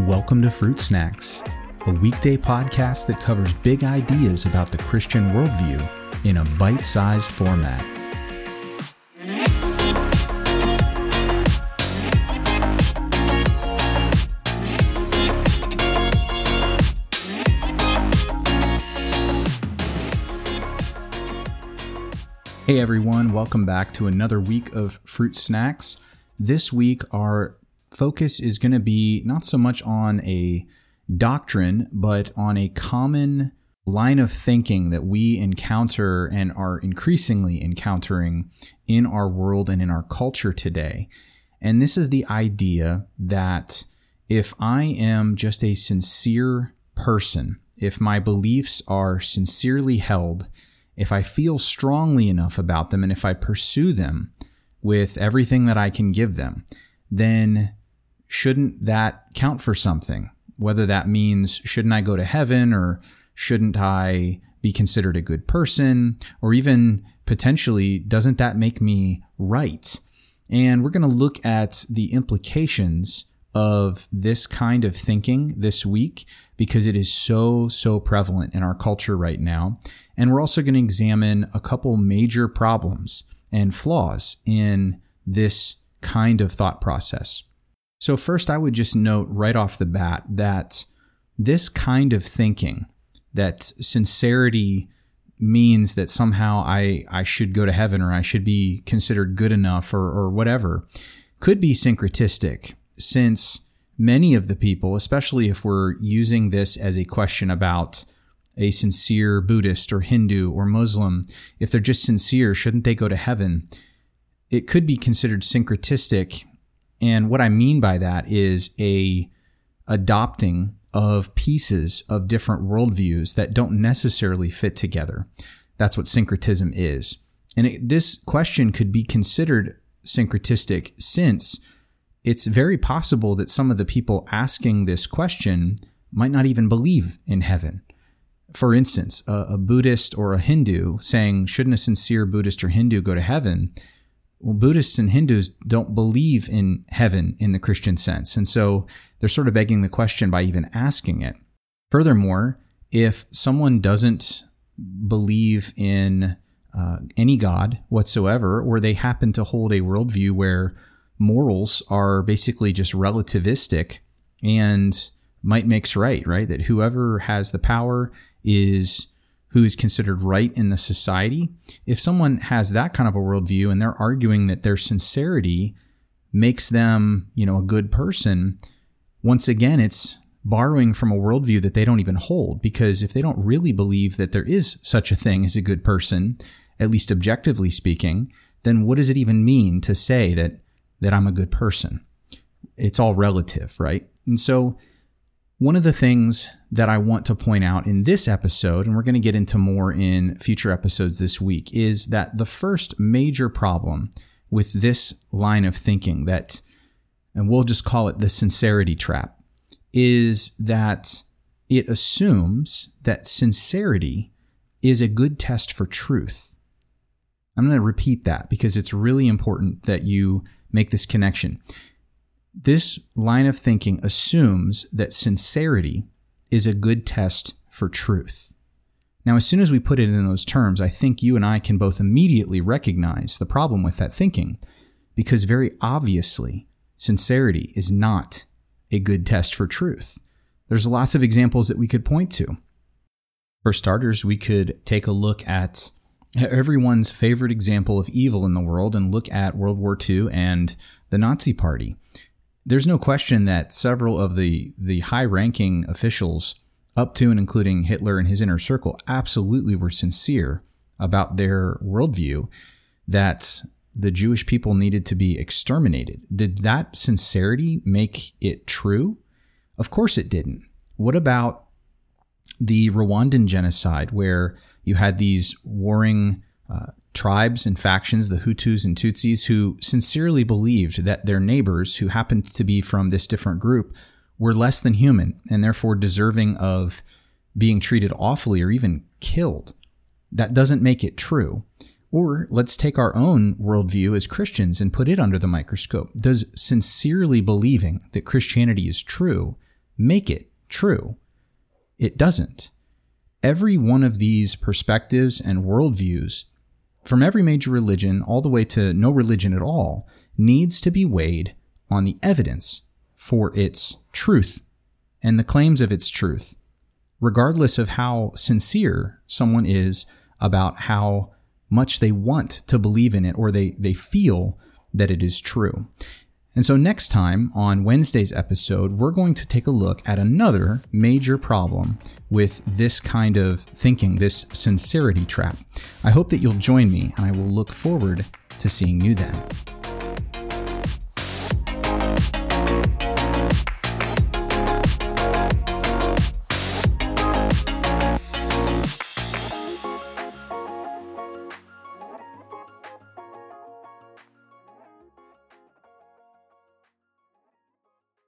Welcome to Fruit Snacks, a weekday podcast that covers big ideas about the Christian worldview in a bite sized format. Hey everyone, welcome back to another week of Fruit Snacks. This week, our focus is going to be not so much on a doctrine, but on a common line of thinking that we encounter and are increasingly encountering in our world and in our culture today. And this is the idea that if I am just a sincere person, if my beliefs are sincerely held, if I feel strongly enough about them, and if I pursue them with everything that I can give them, then shouldn't that count for something? Whether that means, shouldn't I go to heaven or shouldn't I be considered a good person? Or even potentially, doesn't that make me right? And we're going to look at the implications of this kind of thinking this week because it is so, so prevalent in our culture right now. And we're also going to examine a couple major problems and flaws in this kind of thought process. So, first, I would just note right off the bat that this kind of thinking, that sincerity means that somehow I, I should go to heaven or I should be considered good enough or, or whatever, could be syncretistic, since many of the people, especially if we're using this as a question about a sincere Buddhist or Hindu or Muslim, if they're just sincere, shouldn't they go to heaven? It could be considered syncretistic and what I mean by that is a adopting of pieces of different worldviews that don't necessarily fit together. That's what syncretism is. And it, this question could be considered syncretistic since it's very possible that some of the people asking this question might not even believe in heaven. For instance, a, a Buddhist or a Hindu saying, Shouldn't a sincere Buddhist or Hindu go to heaven? Well, Buddhists and Hindus don't believe in heaven in the Christian sense. And so they're sort of begging the question by even asking it. Furthermore, if someone doesn't believe in uh, any God whatsoever, or they happen to hold a worldview where morals are basically just relativistic and might makes right, right? That whoever has the power is who is considered right in the society, if someone has that kind of a worldview and they're arguing that their sincerity makes them, you know, a good person, once again, it's borrowing from a worldview that they don't even hold. Because if they don't really believe that there is such a thing as a good person, at least objectively speaking, then what does it even mean to say that that I'm a good person? It's all relative, right? And so one of the things that I want to point out in this episode, and we're going to get into more in future episodes this week, is that the first major problem with this line of thinking that, and we'll just call it the sincerity trap, is that it assumes that sincerity is a good test for truth. I'm going to repeat that because it's really important that you make this connection. This line of thinking assumes that sincerity is a good test for truth. Now, as soon as we put it in those terms, I think you and I can both immediately recognize the problem with that thinking, because very obviously, sincerity is not a good test for truth. There's lots of examples that we could point to. For starters, we could take a look at everyone's favorite example of evil in the world and look at World War II and the Nazi Party there's no question that several of the the high ranking officials up to and including Hitler and his inner circle absolutely were sincere about their worldview that the Jewish people needed to be exterminated. Did that sincerity make it true? Of course it didn't. What about the Rwandan genocide where you had these warring uh, tribes and factions, the Hutus and Tutsis, who sincerely believed that their neighbors, who happened to be from this different group, were less than human and therefore deserving of being treated awfully or even killed. That doesn't make it true. Or let's take our own worldview as Christians and put it under the microscope. Does sincerely believing that Christianity is true make it true. It doesn't. Every one of these perspectives and worldviews, from every major religion all the way to no religion at all, needs to be weighed on the evidence for its truth and the claims of its truth, regardless of how sincere someone is about how much they want to believe in it or they, they feel that it is true. And so, next time on Wednesday's episode, we're going to take a look at another major problem with this kind of thinking, this sincerity trap. I hope that you'll join me, and I will look forward to seeing you then.